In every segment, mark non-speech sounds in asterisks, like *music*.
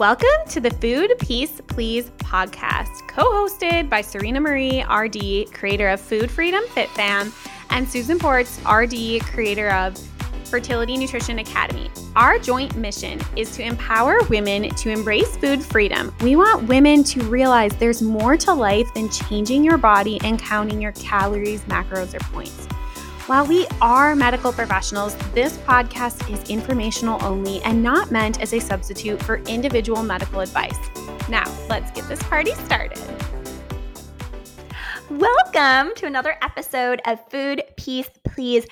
Welcome to the Food Peace Please podcast, co hosted by Serena Marie, RD, creator of Food Freedom Fit Fam, and Susan Ports, RD, creator of Fertility Nutrition Academy. Our joint mission is to empower women to embrace food freedom. We want women to realize there's more to life than changing your body and counting your calories, macros, or points. While we are medical professionals, this podcast is informational only and not meant as a substitute for individual medical advice. Now, let's get this party started. Welcome to another episode of Food Peace Please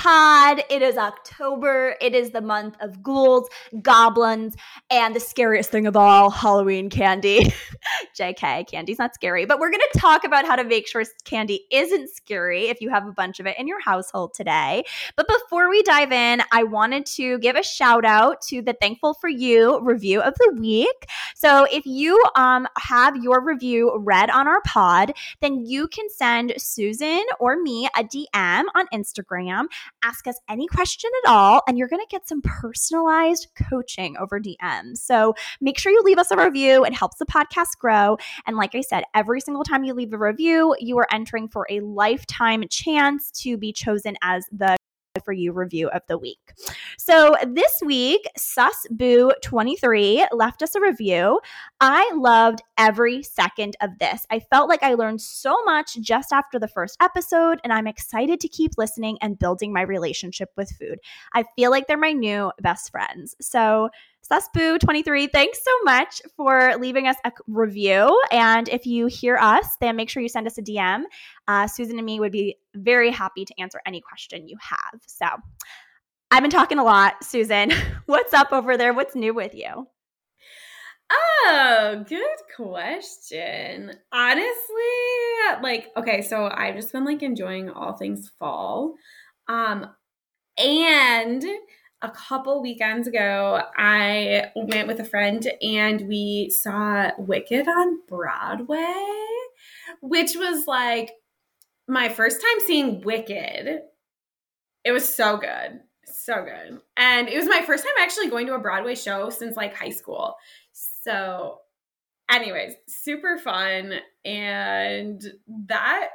pod. It is October. It is the month of ghouls, goblins, and the scariest thing of all, Halloween candy. *laughs* JK, candy's not scary, but we're going to talk about how to make sure candy isn't scary if you have a bunch of it in your household today. But before we dive in, I wanted to give a shout out to the Thankful for You review of the week. So if you um, have your review read on our pod, then you can send Susan or me a DM on Instagram ask us any question at all, and you're going to get some personalized coaching over DM. So make sure you leave us a review. It helps the podcast grow. And like I said, every single time you leave a review, you are entering for a lifetime chance to be chosen as the for you review of the week. So this week, SusBoo23 left us a review. I loved every second of this. I felt like I learned so much just after the first episode, and I'm excited to keep listening and building my relationship with food. I feel like they're my new best friends. So Susboo23, thanks so much for leaving us a review. And if you hear us, then make sure you send us a DM. Uh, Susan and me would be very happy to answer any question you have. So I've been talking a lot. Susan, *laughs* what's up over there? What's new with you? Oh, good question. Honestly, like, okay, so I've just been like enjoying all things fall. Um, and a couple weekends ago, I went with a friend and we saw Wicked on Broadway, which was like my first time seeing Wicked. It was so good. So good. And it was my first time actually going to a Broadway show since like high school. So, anyways, super fun. And that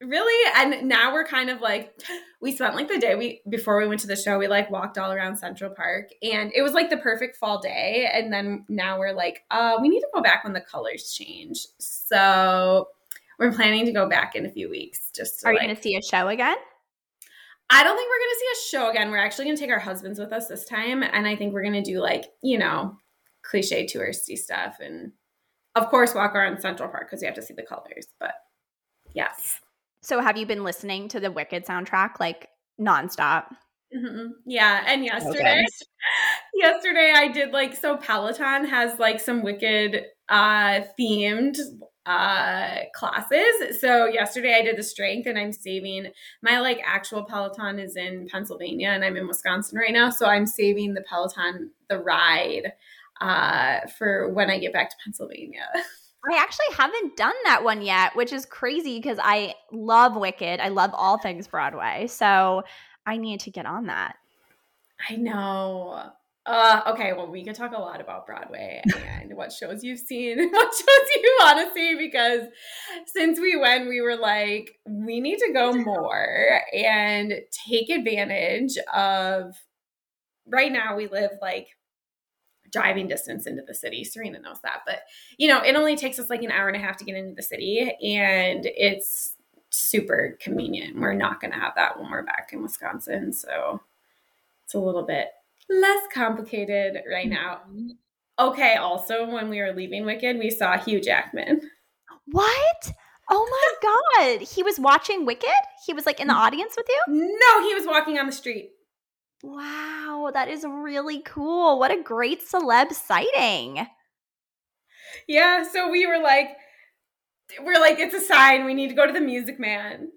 really? And now we're kind of like we spent like the day we before we went to the show we like walked all around central park and it was like the perfect fall day and then now we're like uh we need to go back when the colors change. So we're planning to go back in a few weeks just are you like, gonna see a show again? I don't think we're gonna see a show again. We're actually gonna take our husbands with us this time and i think we're gonna do like you know cliche touristy stuff and of course walk around central park because we have to see the colors but yes so have you been listening to the Wicked soundtrack like nonstop? Mm-hmm. Yeah, and yesterday, *laughs* yesterday I did like so Peloton has like some Wicked uh themed uh classes. So yesterday I did the strength and I'm saving my like actual Peloton is in Pennsylvania and I'm in Wisconsin right now, so I'm saving the Peloton the ride uh for when I get back to Pennsylvania. *laughs* I actually haven't done that one yet, which is crazy because I love Wicked. I love all things Broadway. So I need to get on that. I know. Uh, okay, well, we could talk a lot about Broadway *laughs* and what shows you've seen and *laughs* what shows you want to see because since we went, we were like, we need to go more and take advantage of. Right now, we live like driving distance into the city. Serena knows that. But, you know, it only takes us like an hour and a half to get into the city and it's super convenient. We're not going to have that when we're back in Wisconsin. So it's a little bit less complicated right mm-hmm. now. Okay, also, when we were leaving Wicked, we saw Hugh Jackman. What? Oh my *laughs* God. He was watching Wicked? He was like in the audience with you? No, he was walking on the street. Wow, that is really cool. What a great celeb sighting. Yeah, so we were like, we're like, it's a sign. We need to go to the Music Man.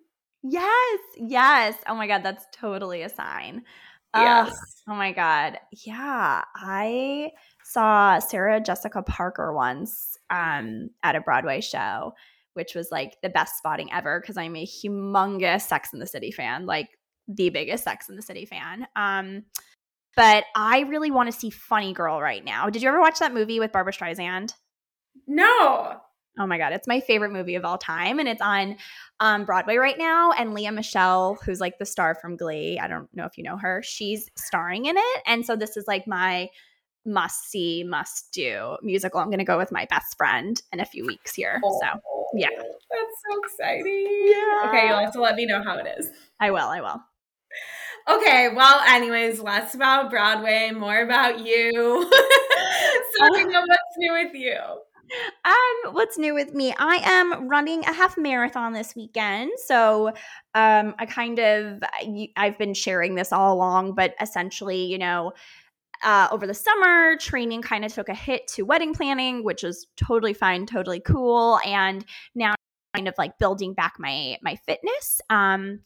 Yes, yes. Oh my God, that's totally a sign. Yes. oh my God. Yeah, I saw Sarah Jessica Parker once um, at a Broadway show, which was like the best spotting ever because I'm a humongous Sex in the City fan. Like the biggest Sex in the City fan. Um, but I really want to see Funny Girl right now. Did you ever watch that movie with Barbra Streisand? No. Oh my god, it's my favorite movie of all time, and it's on um, Broadway right now. And Lea Michele, who's like the star from Glee, I don't know if you know her, she's starring in it, and so this is like my must see, must do musical. I'm gonna go with my best friend in a few weeks here. Oh, so yeah, that's so exciting. Yeah. Okay, you'll have to let me know how it is. I will. I will. Okay, well, anyways, less about Broadway, more about you. *laughs* so, know what's new with you? Um, what's new with me? I am running a half marathon this weekend. So, um, I kind of I've been sharing this all along, but essentially, you know, uh, over the summer, training kind of took a hit to wedding planning, which is totally fine, totally cool. And now kind of like building back my my fitness um,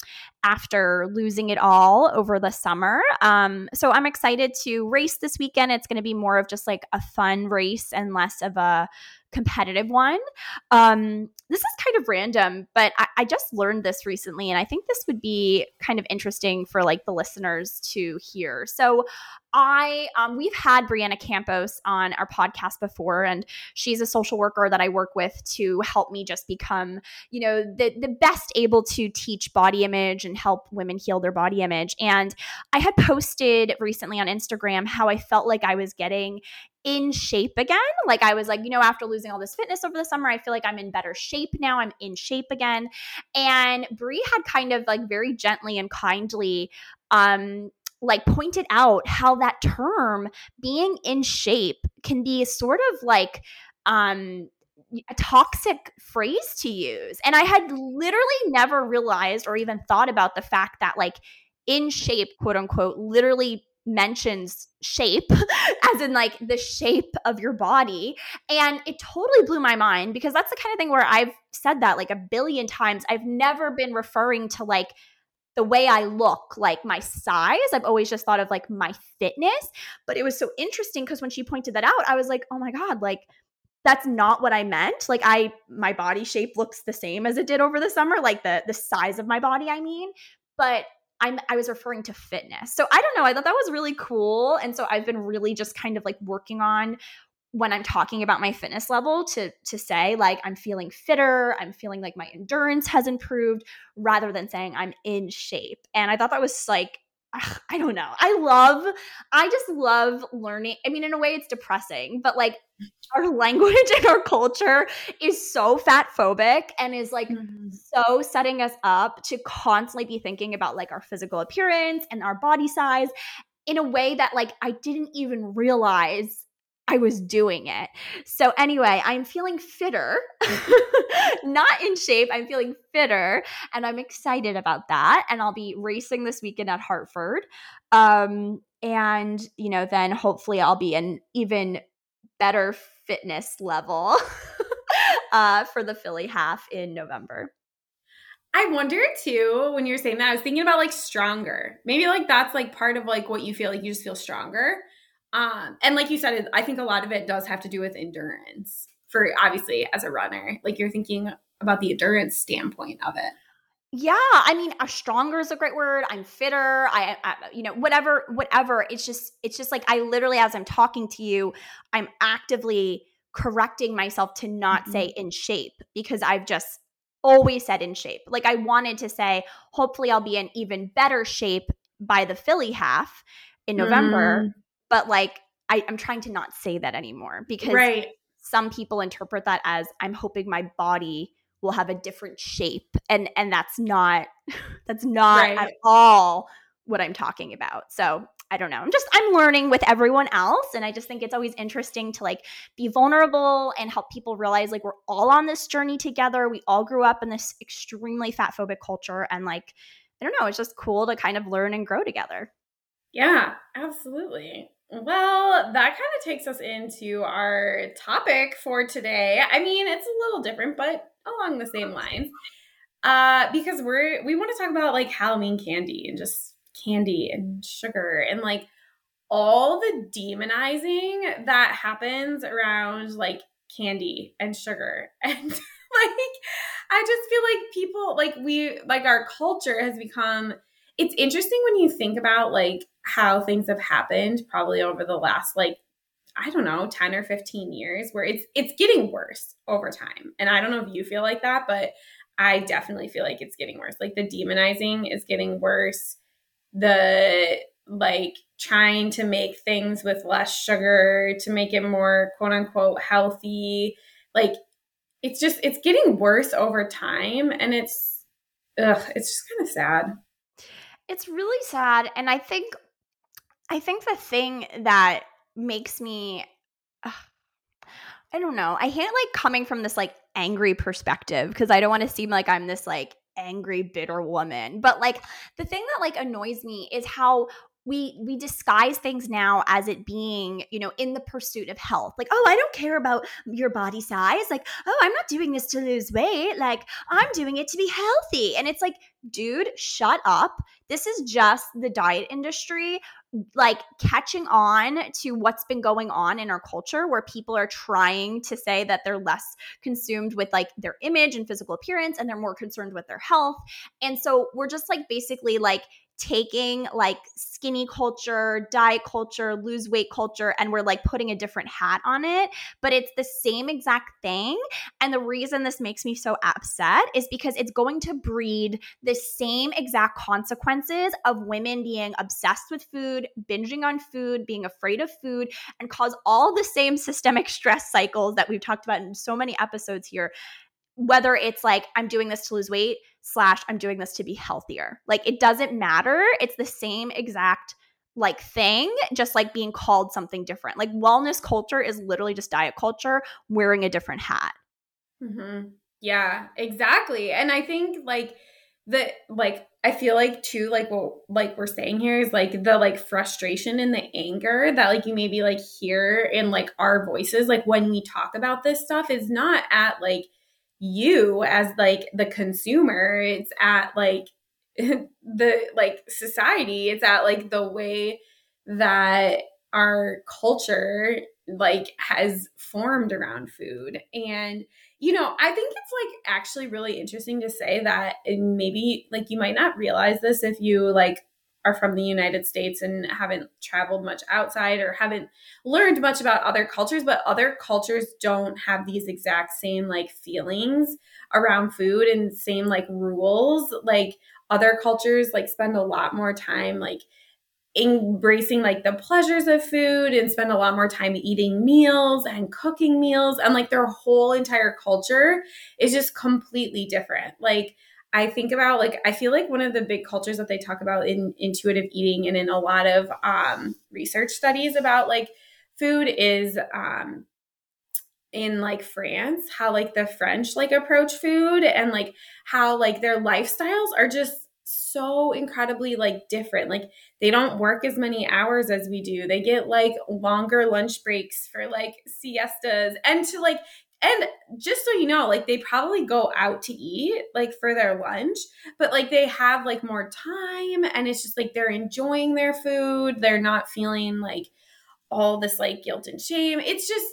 after losing it all over the summer. Um, so I'm excited to race this weekend. It's going to be more of just like a fun race and less of a competitive one. Um, this is kind of random, but I, I, just learned this recently, and I think this would be kind of interesting for like the listeners to hear. So, I um, we've had Brianna Campos on our podcast before, and she's a social worker that I work with to help me just become, you know, the the best able to teach body image and help women heal their body image. And I had posted recently on Instagram how I felt like I was getting in shape again. Like I was like, you know, after losing all this fitness over the summer, I feel like I'm in better shape now. I'm in shape again. And Brie had kind of like very gently and kindly um like pointed out how that term being in shape can be sort of like um a toxic phrase to use. And I had literally never realized or even thought about the fact that like in shape, quote unquote, literally mentions shape *laughs* as in like the shape of your body and it totally blew my mind because that's the kind of thing where I've said that like a billion times I've never been referring to like the way I look, like my size. I've always just thought of like my fitness, but it was so interesting because when she pointed that out, I was like, "Oh my god, like that's not what I meant. Like I my body shape looks the same as it did over the summer, like the the size of my body, I mean, but I'm I was referring to fitness. So I don't know. I thought that was really cool. And so I've been really just kind of like working on when I'm talking about my fitness level to to say like I'm feeling fitter, I'm feeling like my endurance has improved rather than saying I'm in shape. And I thought that was like I don't know. I love, I just love learning. I mean, in a way, it's depressing, but like *laughs* our language and our culture is so fat phobic and is like mm-hmm. so setting us up to constantly be thinking about like our physical appearance and our body size in a way that like I didn't even realize I was doing it. So, anyway, I'm feeling fitter, *laughs* not in shape. I'm feeling fitter, and I'm excited about that. And I'll be racing this weekend at Hartford. Um, and, you know, then hopefully I'll be an even better fitness level *laughs* uh, for the Philly half in November. I wonder too when you're saying that. I was thinking about like stronger. Maybe like that's like part of like what you feel like you just feel stronger. Um, and like you said, I think a lot of it does have to do with endurance for obviously as a runner. Like you're thinking about the endurance standpoint of it. Yeah, I mean, a stronger is a great word. I'm fitter. I, I, you know, whatever, whatever. It's just, it's just like I literally, as I'm talking to you, I'm actively correcting myself to not mm-hmm. say in shape because I've just always said in shape. Like I wanted to say, hopefully, I'll be in even better shape by the Philly half in November. Mm but like I, I'm trying to not say that anymore because right. some people interpret that as I'm hoping my body will have a different shape and and that's not *laughs* that's not right. at all what I'm talking about. So I don't know. I'm just I'm learning with everyone else and I just think it's always interesting to like be vulnerable and help people realize like we're all on this journey together. We all grew up in this extremely fat phobic culture and like I don't know, it's just cool to kind of learn and grow together. Yeah, absolutely. Well, that kind of takes us into our topic for today. I mean, it's a little different, but along the same lines. Uh, because we're we want to talk about like Halloween candy and just candy and sugar and like all the demonizing that happens around like candy and sugar *laughs* and like I just feel like people like we like our culture has become it's interesting when you think about like how things have happened probably over the last like I don't know, 10 or 15 years where it's it's getting worse over time. And I don't know if you feel like that, but I definitely feel like it's getting worse. Like the demonizing is getting worse. The like trying to make things with less sugar to make it more quote unquote healthy. Like it's just it's getting worse over time and it's ugh, it's just kind of sad. It's really sad and I think I think the thing that makes me uh, I don't know. I hate like coming from this like angry perspective because I don't want to seem like I'm this like angry bitter woman. But like the thing that like annoys me is how we we disguise things now as it being you know in the pursuit of health. Like oh i don't care about your body size. Like oh i'm not doing this to lose weight. Like i'm doing it to be healthy. And it's like dude shut up. This is just the diet industry like catching on to what's been going on in our culture where people are trying to say that they're less consumed with like their image and physical appearance and they're more concerned with their health. And so we're just like basically like taking like skinny culture, diet culture, lose weight culture, and we're like putting a different hat on it. But it's the same exact thing. And the reason this makes me so upset is because it's going to breed the same exact consequences of women being obsessed with food, binging on food, being afraid of food, and cause all the same systemic *laughs* stress cycles that we've talked about in so many episodes here whether it's like I'm doing this to lose weight slash I'm doing this to be healthier. Like it doesn't matter. It's the same exact like thing, just like being called something different. Like wellness culture is literally just diet culture wearing a different hat. Mm-hmm. Yeah, exactly. And I think like the like I feel like too like what like we're saying here is like the like frustration and the anger that like you maybe like hear in like our voices like when we talk about this stuff is not at like you as like the consumer it's at like *laughs* the like society it's at like the way that our culture like has formed around food. And you know i think it's like actually really interesting to say that and maybe like you might not realize this if you like are from the United States and haven't traveled much outside or haven't learned much about other cultures, but other cultures don't have these exact same like feelings around food and same like rules. Like other cultures like spend a lot more time like embracing like the pleasures of food and spend a lot more time eating meals and cooking meals and like their whole entire culture is just completely different. Like I think about like I feel like one of the big cultures that they talk about in intuitive eating and in a lot of um, research studies about like food is um, in like France, how like the French like approach food and like how like their lifestyles are just so incredibly like different. Like they don't work as many hours as we do. They get like longer lunch breaks for like siestas and to like and just so you know like they probably go out to eat like for their lunch but like they have like more time and it's just like they're enjoying their food they're not feeling like all this like guilt and shame it's just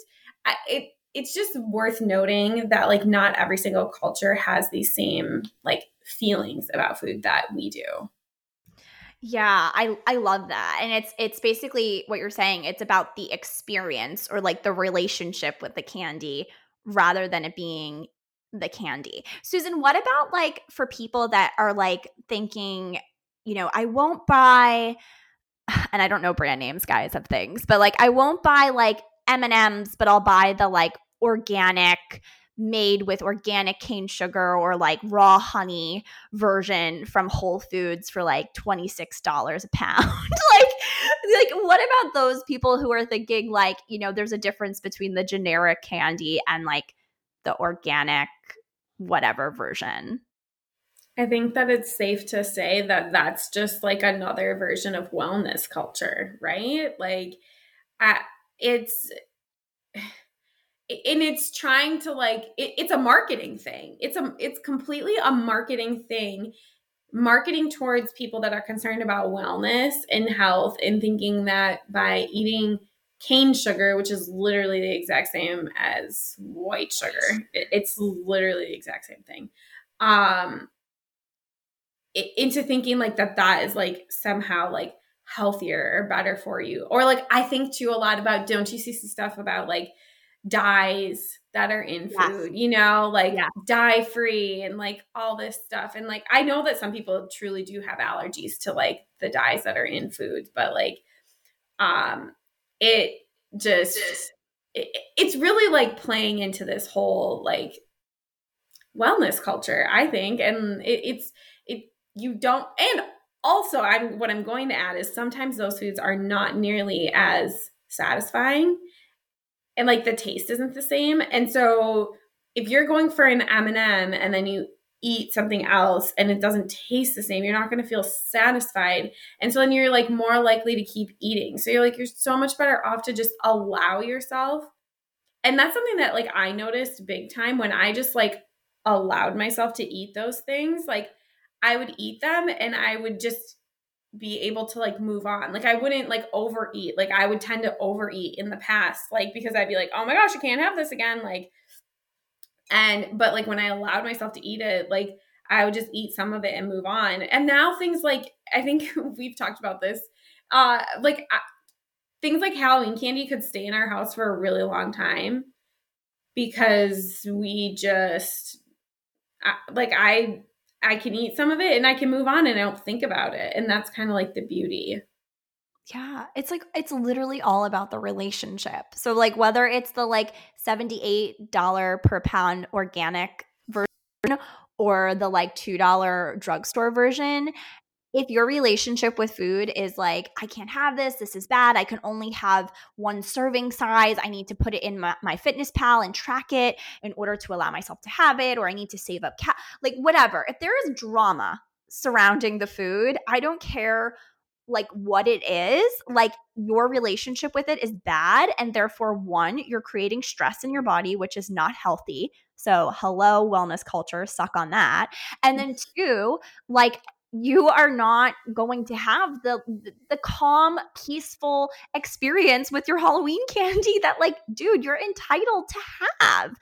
it it's just worth noting that like not every single culture has these same like feelings about food that we do yeah, I I love that. And it's it's basically what you're saying. It's about the experience or like the relationship with the candy rather than it being the candy. Susan, what about like for people that are like thinking, you know, I won't buy *sighs* and I don't know brand names guys of things, but like I won't buy like M&Ms, but I'll buy the like organic made with organic cane sugar or like raw honey version from Whole Foods for like $26 a pound. *laughs* like like what about those people who are thinking like, you know, there's a difference between the generic candy and like the organic whatever version? I think that it's safe to say that that's just like another version of wellness culture, right? Like I, it's and it's trying to like it, it's a marketing thing. It's a it's completely a marketing thing marketing towards people that are concerned about wellness and health and thinking that by eating cane sugar which is literally the exact same as white sugar it, it's literally the exact same thing. Um it, into thinking like that that is like somehow like healthier or better for you. Or like I think too a lot about don't you see stuff about like dyes that are in food, yes. you know, like yeah. dye free and like all this stuff. And like I know that some people truly do have allergies to like the dyes that are in food, but like um it just it, it's really like playing into this whole like wellness culture, I think. And it, it's it you don't and also I'm what I'm going to add is sometimes those foods are not nearly as satisfying and like the taste isn't the same. And so if you're going for an M&M and then you eat something else and it doesn't taste the same, you're not going to feel satisfied. And so then you're like more likely to keep eating. So you're like you're so much better off to just allow yourself. And that's something that like I noticed big time when I just like allowed myself to eat those things. Like I would eat them and I would just be able to like move on. Like I wouldn't like overeat. Like I would tend to overeat in the past, like because I'd be like, oh my gosh, I can't have this again. Like, and but like when I allowed myself to eat it, like I would just eat some of it and move on. And now things like I think *laughs* we've talked about this, uh, like uh, things like Halloween candy could stay in our house for a really long time because we just like I I can eat some of it and I can move on and I don't think about it. And that's kind of like the beauty. Yeah, it's like it's literally all about the relationship. So like whether it's the like $78 per pound organic version or the like $2 drugstore version, if your relationship with food is like, I can't have this, this is bad, I can only have one serving size, I need to put it in my, fitness pal and track it in order to allow myself to have it, or I need to save up cat, like whatever. If there is drama surrounding the food, I don't care like what it is, like your relationship with it is bad. And therefore, one, you're creating stress in your body, which is not healthy. So, hello, wellness culture, suck on that. And then two, like you are not going to have the the calm peaceful experience with your halloween *laughs* candy that like dude you're entitled to have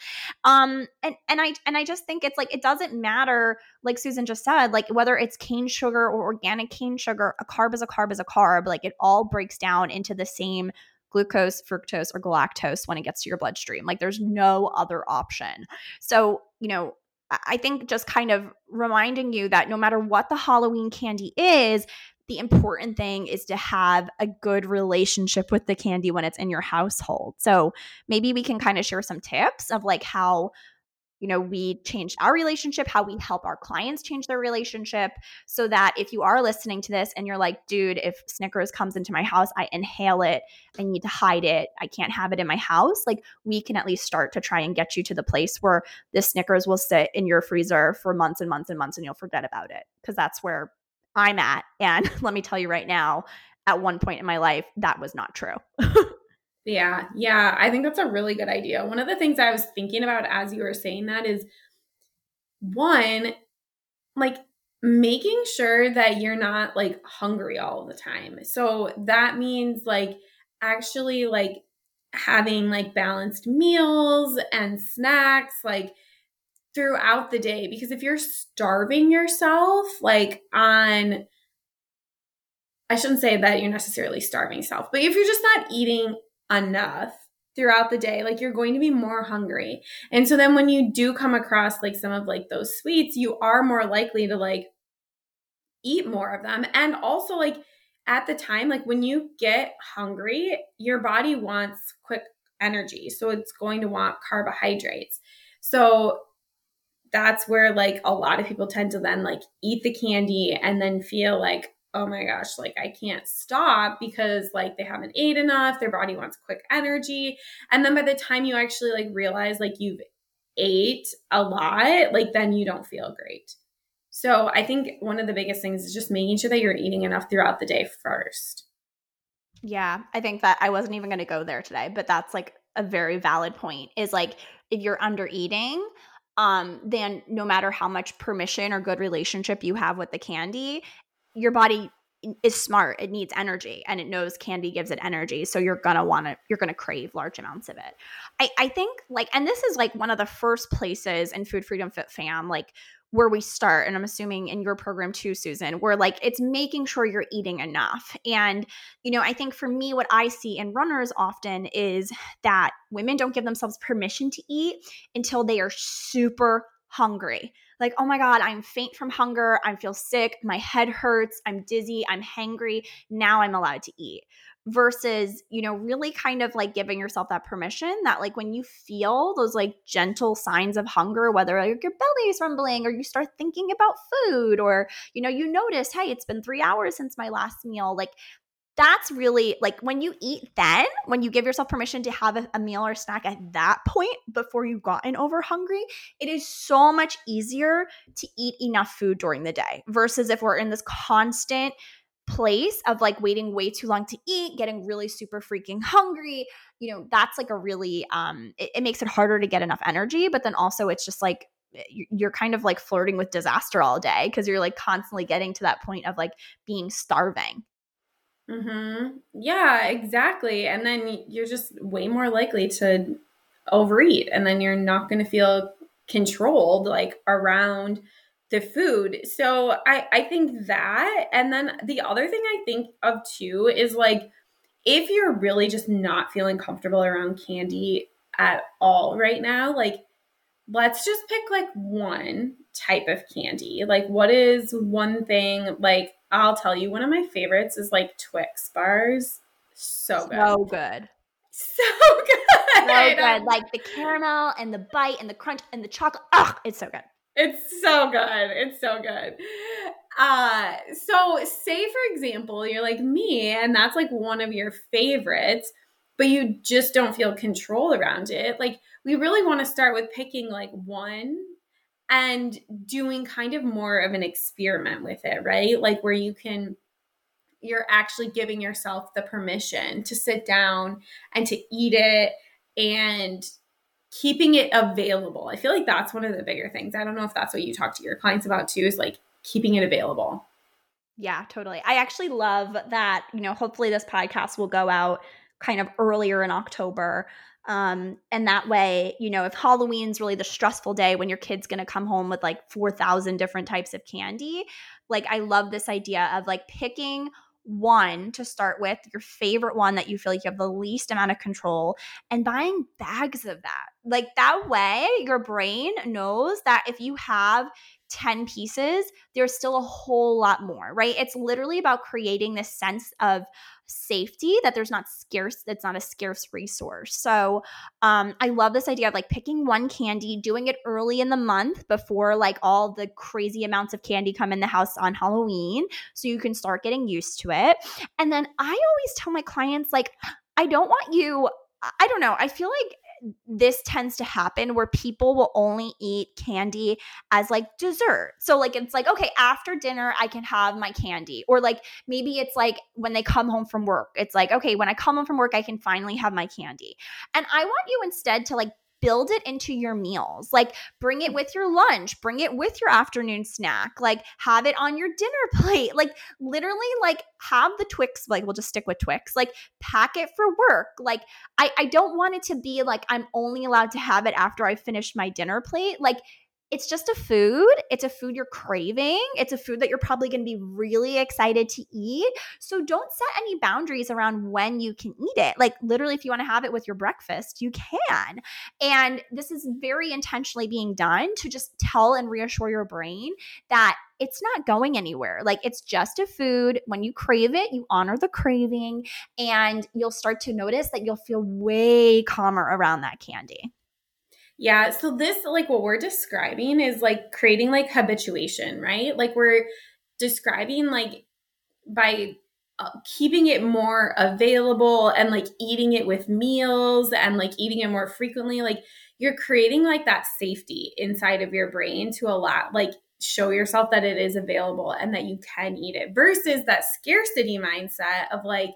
um and and i and i just think it's like it doesn't matter like susan just said like whether it's cane sugar or organic cane sugar a carb is a carb is a carb like it all breaks down into the same glucose, fructose, or galactose when it gets to your bloodstream. Like there's no other option. So, you know, I think just kind of reminding you that no matter what the Halloween candy is, the important thing is to have a good relationship with the candy when it's in your household. So maybe we can kind of share some tips of like how you know, we changed our relationship, how we help our clients change their relationship so that if you are listening to this and you're like, dude, if Snickers comes into my house, I inhale it, I need to hide it, I can't have it in my house, like we can at least start to try and get you to the place where the Snickers will sit in your freezer for months and months and months and you'll forget about it. Cause that's where I'm at. And *laughs* let me tell you right now, at one point in my life, that was not true. *laughs* Yeah, yeah, I think that's a really good idea. One of the things I was thinking about as you were saying that is one, like making sure that you're not like hungry all the time. So that means like actually like having like balanced meals and snacks like throughout the day because if you're starving yourself like on I shouldn't say that you're necessarily starving yourself, but if you're just not eating enough throughout the day. Like you're going to be more hungry. And so then when you do come across like some of like those sweets you are more likely to like eat more of them. And also like at the time like when you get hungry your body wants quick energy. So it's going to want carbohydrates. So that's where like a lot of people tend to then like eat the candy and then feel like oh my gosh, like I can't stop because like they haven't ate enough, their body wants quick energy. And then by the time you actually like realize like you've ate a lot, like then you don't feel great. So I think one of the biggest things is just making sure that you're eating enough throughout the day first. Yeah, I think that I wasn't even going to go there today, but that's like a very valid point is like if you're under eating, um, then no matter how much permission or good relationship you have with the candy, your body is smart it needs energy and it knows candy gives it energy so you're gonna want to you're gonna crave large amounts of it. I, I think like and this is like one of the first places in food freedom fit fam like where we start and i'm assuming in your program too susan where like it's making sure you're eating enough. And you know i think for me what i see in runners often is that women don't give themselves permission to eat until they are super hungry like oh my god i'm faint from hunger. I feel sick. My head hurts. I'm dizzy. I'm hangry. Now i'm allowed to eat. Versus you know really kind of like giving yourself that permission that like when you feel those like gentle signs of hunger whether like your belly is rumbling or you start thinking about food or you know you notice hey it's been 3 hours since my last meal like that's really like when you eat then when you give yourself permission to have a, a meal or snack at that point before you've gotten over hungry it is so much easier to eat enough food during the day versus if we're in this constant place of like waiting way too long to eat, getting really super freaking hungry, you know, that's like a really um it, it makes it harder to get enough energy, but then also it's just like you're kind of like flirting with disaster all day because you're like constantly getting to that point of like being starving. Mhm. Yeah, exactly. And then you're just way more likely to overeat and then you're not going to feel controlled like around the food. So I I think that and then the other thing I think of too is like if you're really just not feeling comfortable around candy at all right now, like let's just pick like one type of candy. Like what is one thing like I'll tell you one of my favorites is like Twix bars. So good. So good. So good. So *laughs* good. Like the caramel and the bite and the crunch and the chocolate. Ugh, it's so good. It's so good. It's so good. Uh so say for example, you're like me and that's like one of your favorites, but you just don't feel control around it. Like we really want to start with picking like one and doing kind of more of an experiment with it, right? Like where you can you're actually giving yourself the permission to sit down and to eat it and keeping it available. I feel like that's one of the bigger things. I don't know if that's what you talk to your clients about too, is like keeping it available. Yeah, totally. I actually love that, you know, hopefully this podcast will go out kind of earlier in October. Um, and that way, you know, if Halloween's really the stressful day when your kid's gonna come home with like 4,000 different types of candy, like I love this idea of like picking one to start with, your favorite one that you feel like you have the least amount of control, and buying bags of that. Like that way, your brain knows that if you have 10 pieces, there's still a whole lot more, right? It's literally about creating this sense of safety that there's not scarce that's not a scarce resource so um, i love this idea of like picking one candy doing it early in the month before like all the crazy amounts of candy come in the house on halloween so you can start getting used to it and then i always tell my clients like i don't want you I don't know. I feel like this tends to happen where people will only eat candy as like dessert. So like it's like okay, after dinner I can have my candy or like maybe it's like when they come home from work. It's like okay, when I come home from work I can finally have my candy. And I want you instead to like build it into your meals. Like bring it mm. with your lunch, bring it with your afternoon snack, like have it on your dinner *laughs* plate. Like literally like have the Twix, like we'll just stick with Twix. Like pack it for work. Like I I don't want it to be like I'm only allowed to have it after I finish my dinner plate. Like it's just a food. It's a food you're craving. It's a food that you're probably going to be really excited to eat. So don't set any boundaries around when you can eat it. Like literally, if you want to have it with your breakfast, you can. And this is very intentionally being done to just tell and reassure your brain that it's not going anywhere. Like it's just a food. When you crave it, you honor the craving and you'll start to notice that you'll feel way calmer around that candy. Yeah. So this, like what we're describing is like creating like habituation, right? Like we're describing like by uh, keeping it more available and like eating it with meals and like eating it more frequently, like you're creating like that safety inside of your brain to allow like show yourself that it is available and that you can eat it versus that scarcity mindset of like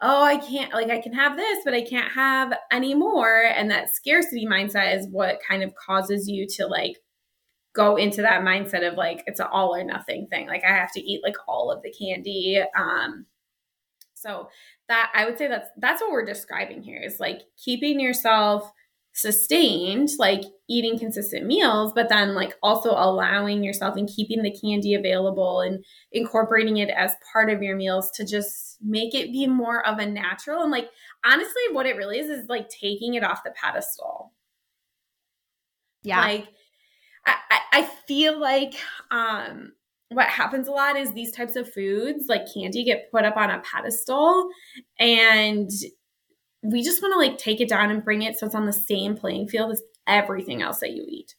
oh, I can't, like, I can have this, but I can't have any more. And that scarcity mindset is what kind of causes you to like go into that mindset of like, it's an all or nothing thing. Like, I have to eat like all of the candy. Um, so that I would say that's that's what we're describing here is like keeping yourself sustained, like eating consistent meals, but then like also allowing yourself and keeping the candy available and incorporating it as part of your meals to just make it be more of a natural and like honestly what it really is is like taking it off the pedestal. Yeah. Like I, I feel like um what happens a lot is these types of foods like candy get put up on a pedestal and we just want to like take it down and bring it so it's on the same playing field as everything else that you eat.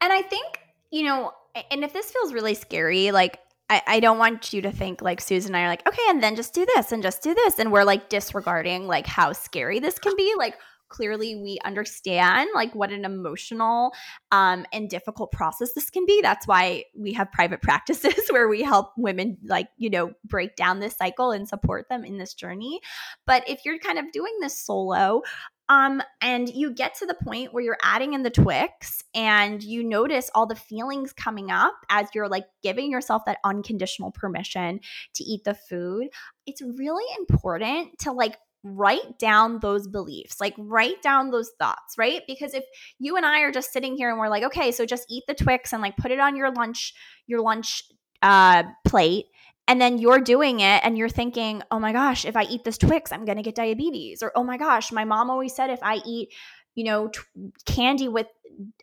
And I think, you know, and if this feels really scary, like I, I don't want you to think like Susan and I are like, okay, and then just do this and just do this. And we're like disregarding like how scary this can be. Like clearly we understand like what an emotional um, and difficult process this can be that's why we have private practices *laughs* where we help women like you know break down this cycle and support them in this journey but if you're kind of doing this solo um, and you get to the point where you're adding in the Twix and you notice all the feelings coming up as you're like giving yourself that unconditional permission to eat the food. It's really important to like write down those beliefs, like write down those thoughts, right? Because if you and I are just sitting here and we're like, okay, so just eat the Twix and like put it on your lunch, your lunch uh, plate, and then you're doing it and you're thinking, oh my gosh, if I eat this Twix, I'm gonna get diabetes, or oh my gosh, my mom always said if I eat you know, t- candy with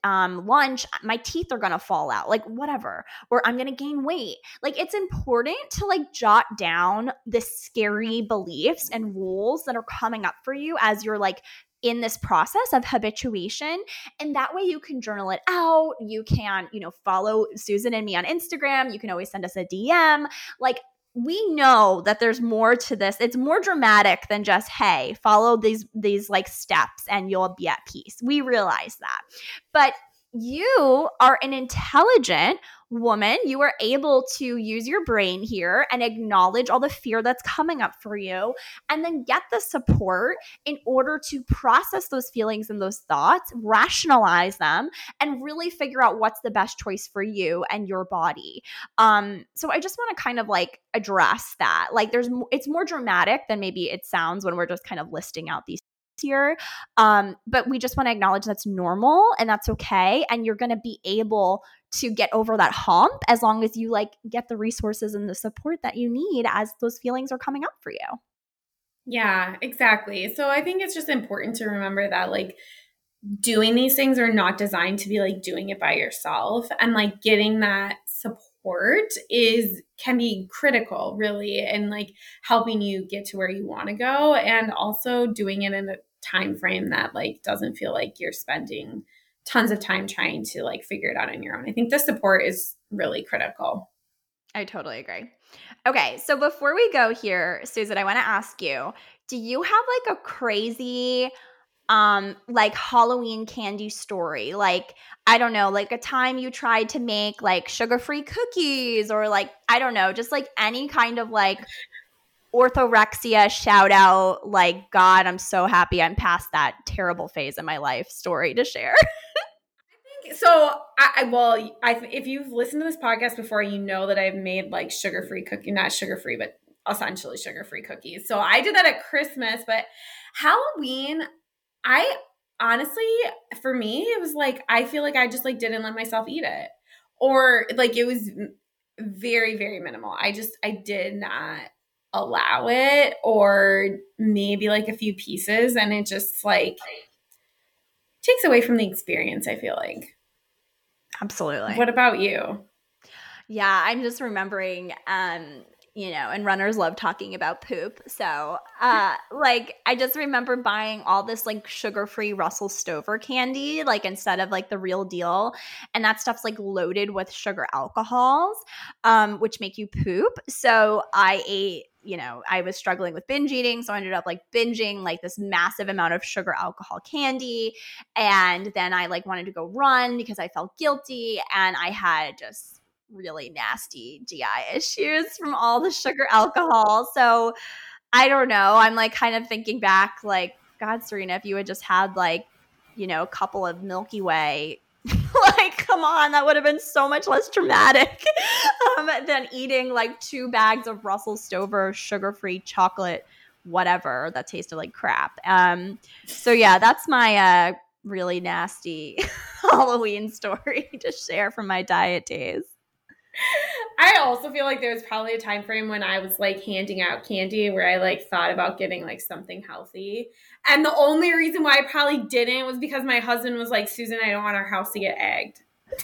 um, lunch, my teeth are gonna fall out, like whatever, or I'm gonna gain weight. Like it's important to like jot down the scary beliefs and rules that are coming up for you as you're like in this process of habituation and that way you can journal it out you can you know follow susan and me on instagram you can always send us a dm like we know that there's more to this. It's more dramatic than just, hey, follow these these like steps and you'll be at peace. We realize that. But you are an intelligent woman. You are able to use your brain here and acknowledge all the fear that's coming up for you, and then get the support in order to process those feelings and those thoughts, rationalize them, and really figure out what's the best choice for you and your body. Um, so I just want to kind of like address that. Like, there's it's more dramatic than maybe it sounds when we're just kind of listing out these here. Um, but we just want to acknowledge that's normal and that's okay. And you're going to be able to get over that hump as long as you like get the resources and the support that you need as those feelings are coming up for you. Yeah, exactly. So I think it's just important to remember that like doing these things are not designed to be like doing it by yourself and like getting that support is can be critical really and like helping you get to where you want to go and also doing it in a time frame that like doesn't feel like you're spending tons of time trying to like figure it out on your own. I think the support is really critical. I totally agree. Okay, so before we go here, Susan, I want to ask you, do you have like a crazy um like Halloween candy story? Like I don't know, like a time you tried to make like sugar-free cookies or like I don't know, just like any kind of like orthorexia shout out like god i'm so happy i'm past that terrible phase in my life story to share *laughs* so I, I well I if you've listened to this podcast before you know that I've made like sugar free cookie not sugar free but essentially sugar free cookies. So I did that at Christmas but Halloween I honestly for me it was like I feel like I just like didn't let myself eat it. Or like it was very very minimal. I just I did not allow it or maybe like a few pieces and it just like takes away from the experience i feel like absolutely what about you yeah i'm just remembering um you know, and runners love talking about poop. So, uh, *laughs* like, I just remember buying all this like sugar free Russell Stover candy, like, instead of like the real deal. And that stuff's like loaded with sugar alcohols, um, which make you poop. So, I ate you know, I was struggling with binge eating. So I ended up like binging like this massive amount of sugar alcohol candy. And then I like wanted to go run because I felt guilty. And I had just really nasty GI *laughs* issues from all the sugar alcohol. So I don't know. I'm like kind of thinking back, like, God, Serena, if you had just had like, you know, a couple of Milky Way like, come on, that would have been so much less traumatic *laughs* um, than eating like two bags of Russell Stover sugar free chocolate, whatever that tasted like crap. Um, so, yeah, that's my uh, really nasty *laughs* Halloween story *laughs* to share from my diet days. I also feel like there was probably a time frame when I was like handing out candy where I like thought about getting like something healthy. And the only reason why I probably didn't was because my husband was like, Susan, I don't want our house to get egged. *laughs*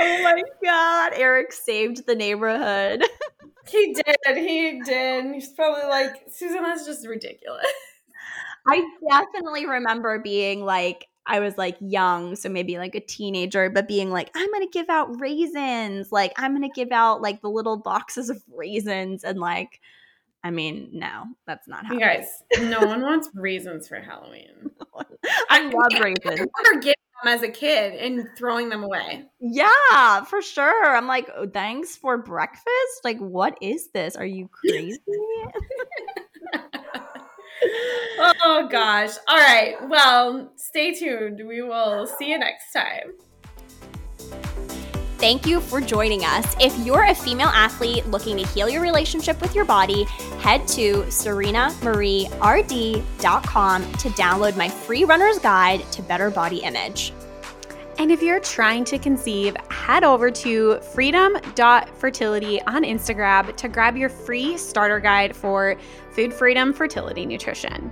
oh my god, Eric saved the neighborhood. *laughs* he did. He did. He's probably like, Susan, that's just ridiculous. I definitely remember being like, I was like young, so maybe like a teenager, but being like, I'm gonna give out raisins. Like, I'm gonna give out like the little boxes of raisins. And like, I mean, no, that's not how. You guys, no one wants raisins for Halloween. *laughs* I love raisins. I remember getting them as a kid and throwing them away. Yeah, for sure. I'm like, oh, thanks for breakfast. Like, what is this? Are you crazy? *laughs* oh gosh. All right. Well, stay tuned. We will see you next time. Thank you for joining us. If you're a female athlete looking to heal your relationship with your body, head to serenamarierd.com to download my free runner's guide to better body image. And if you're trying to conceive, head over to freedom.fertility on Instagram to grab your free starter guide for food freedom fertility nutrition.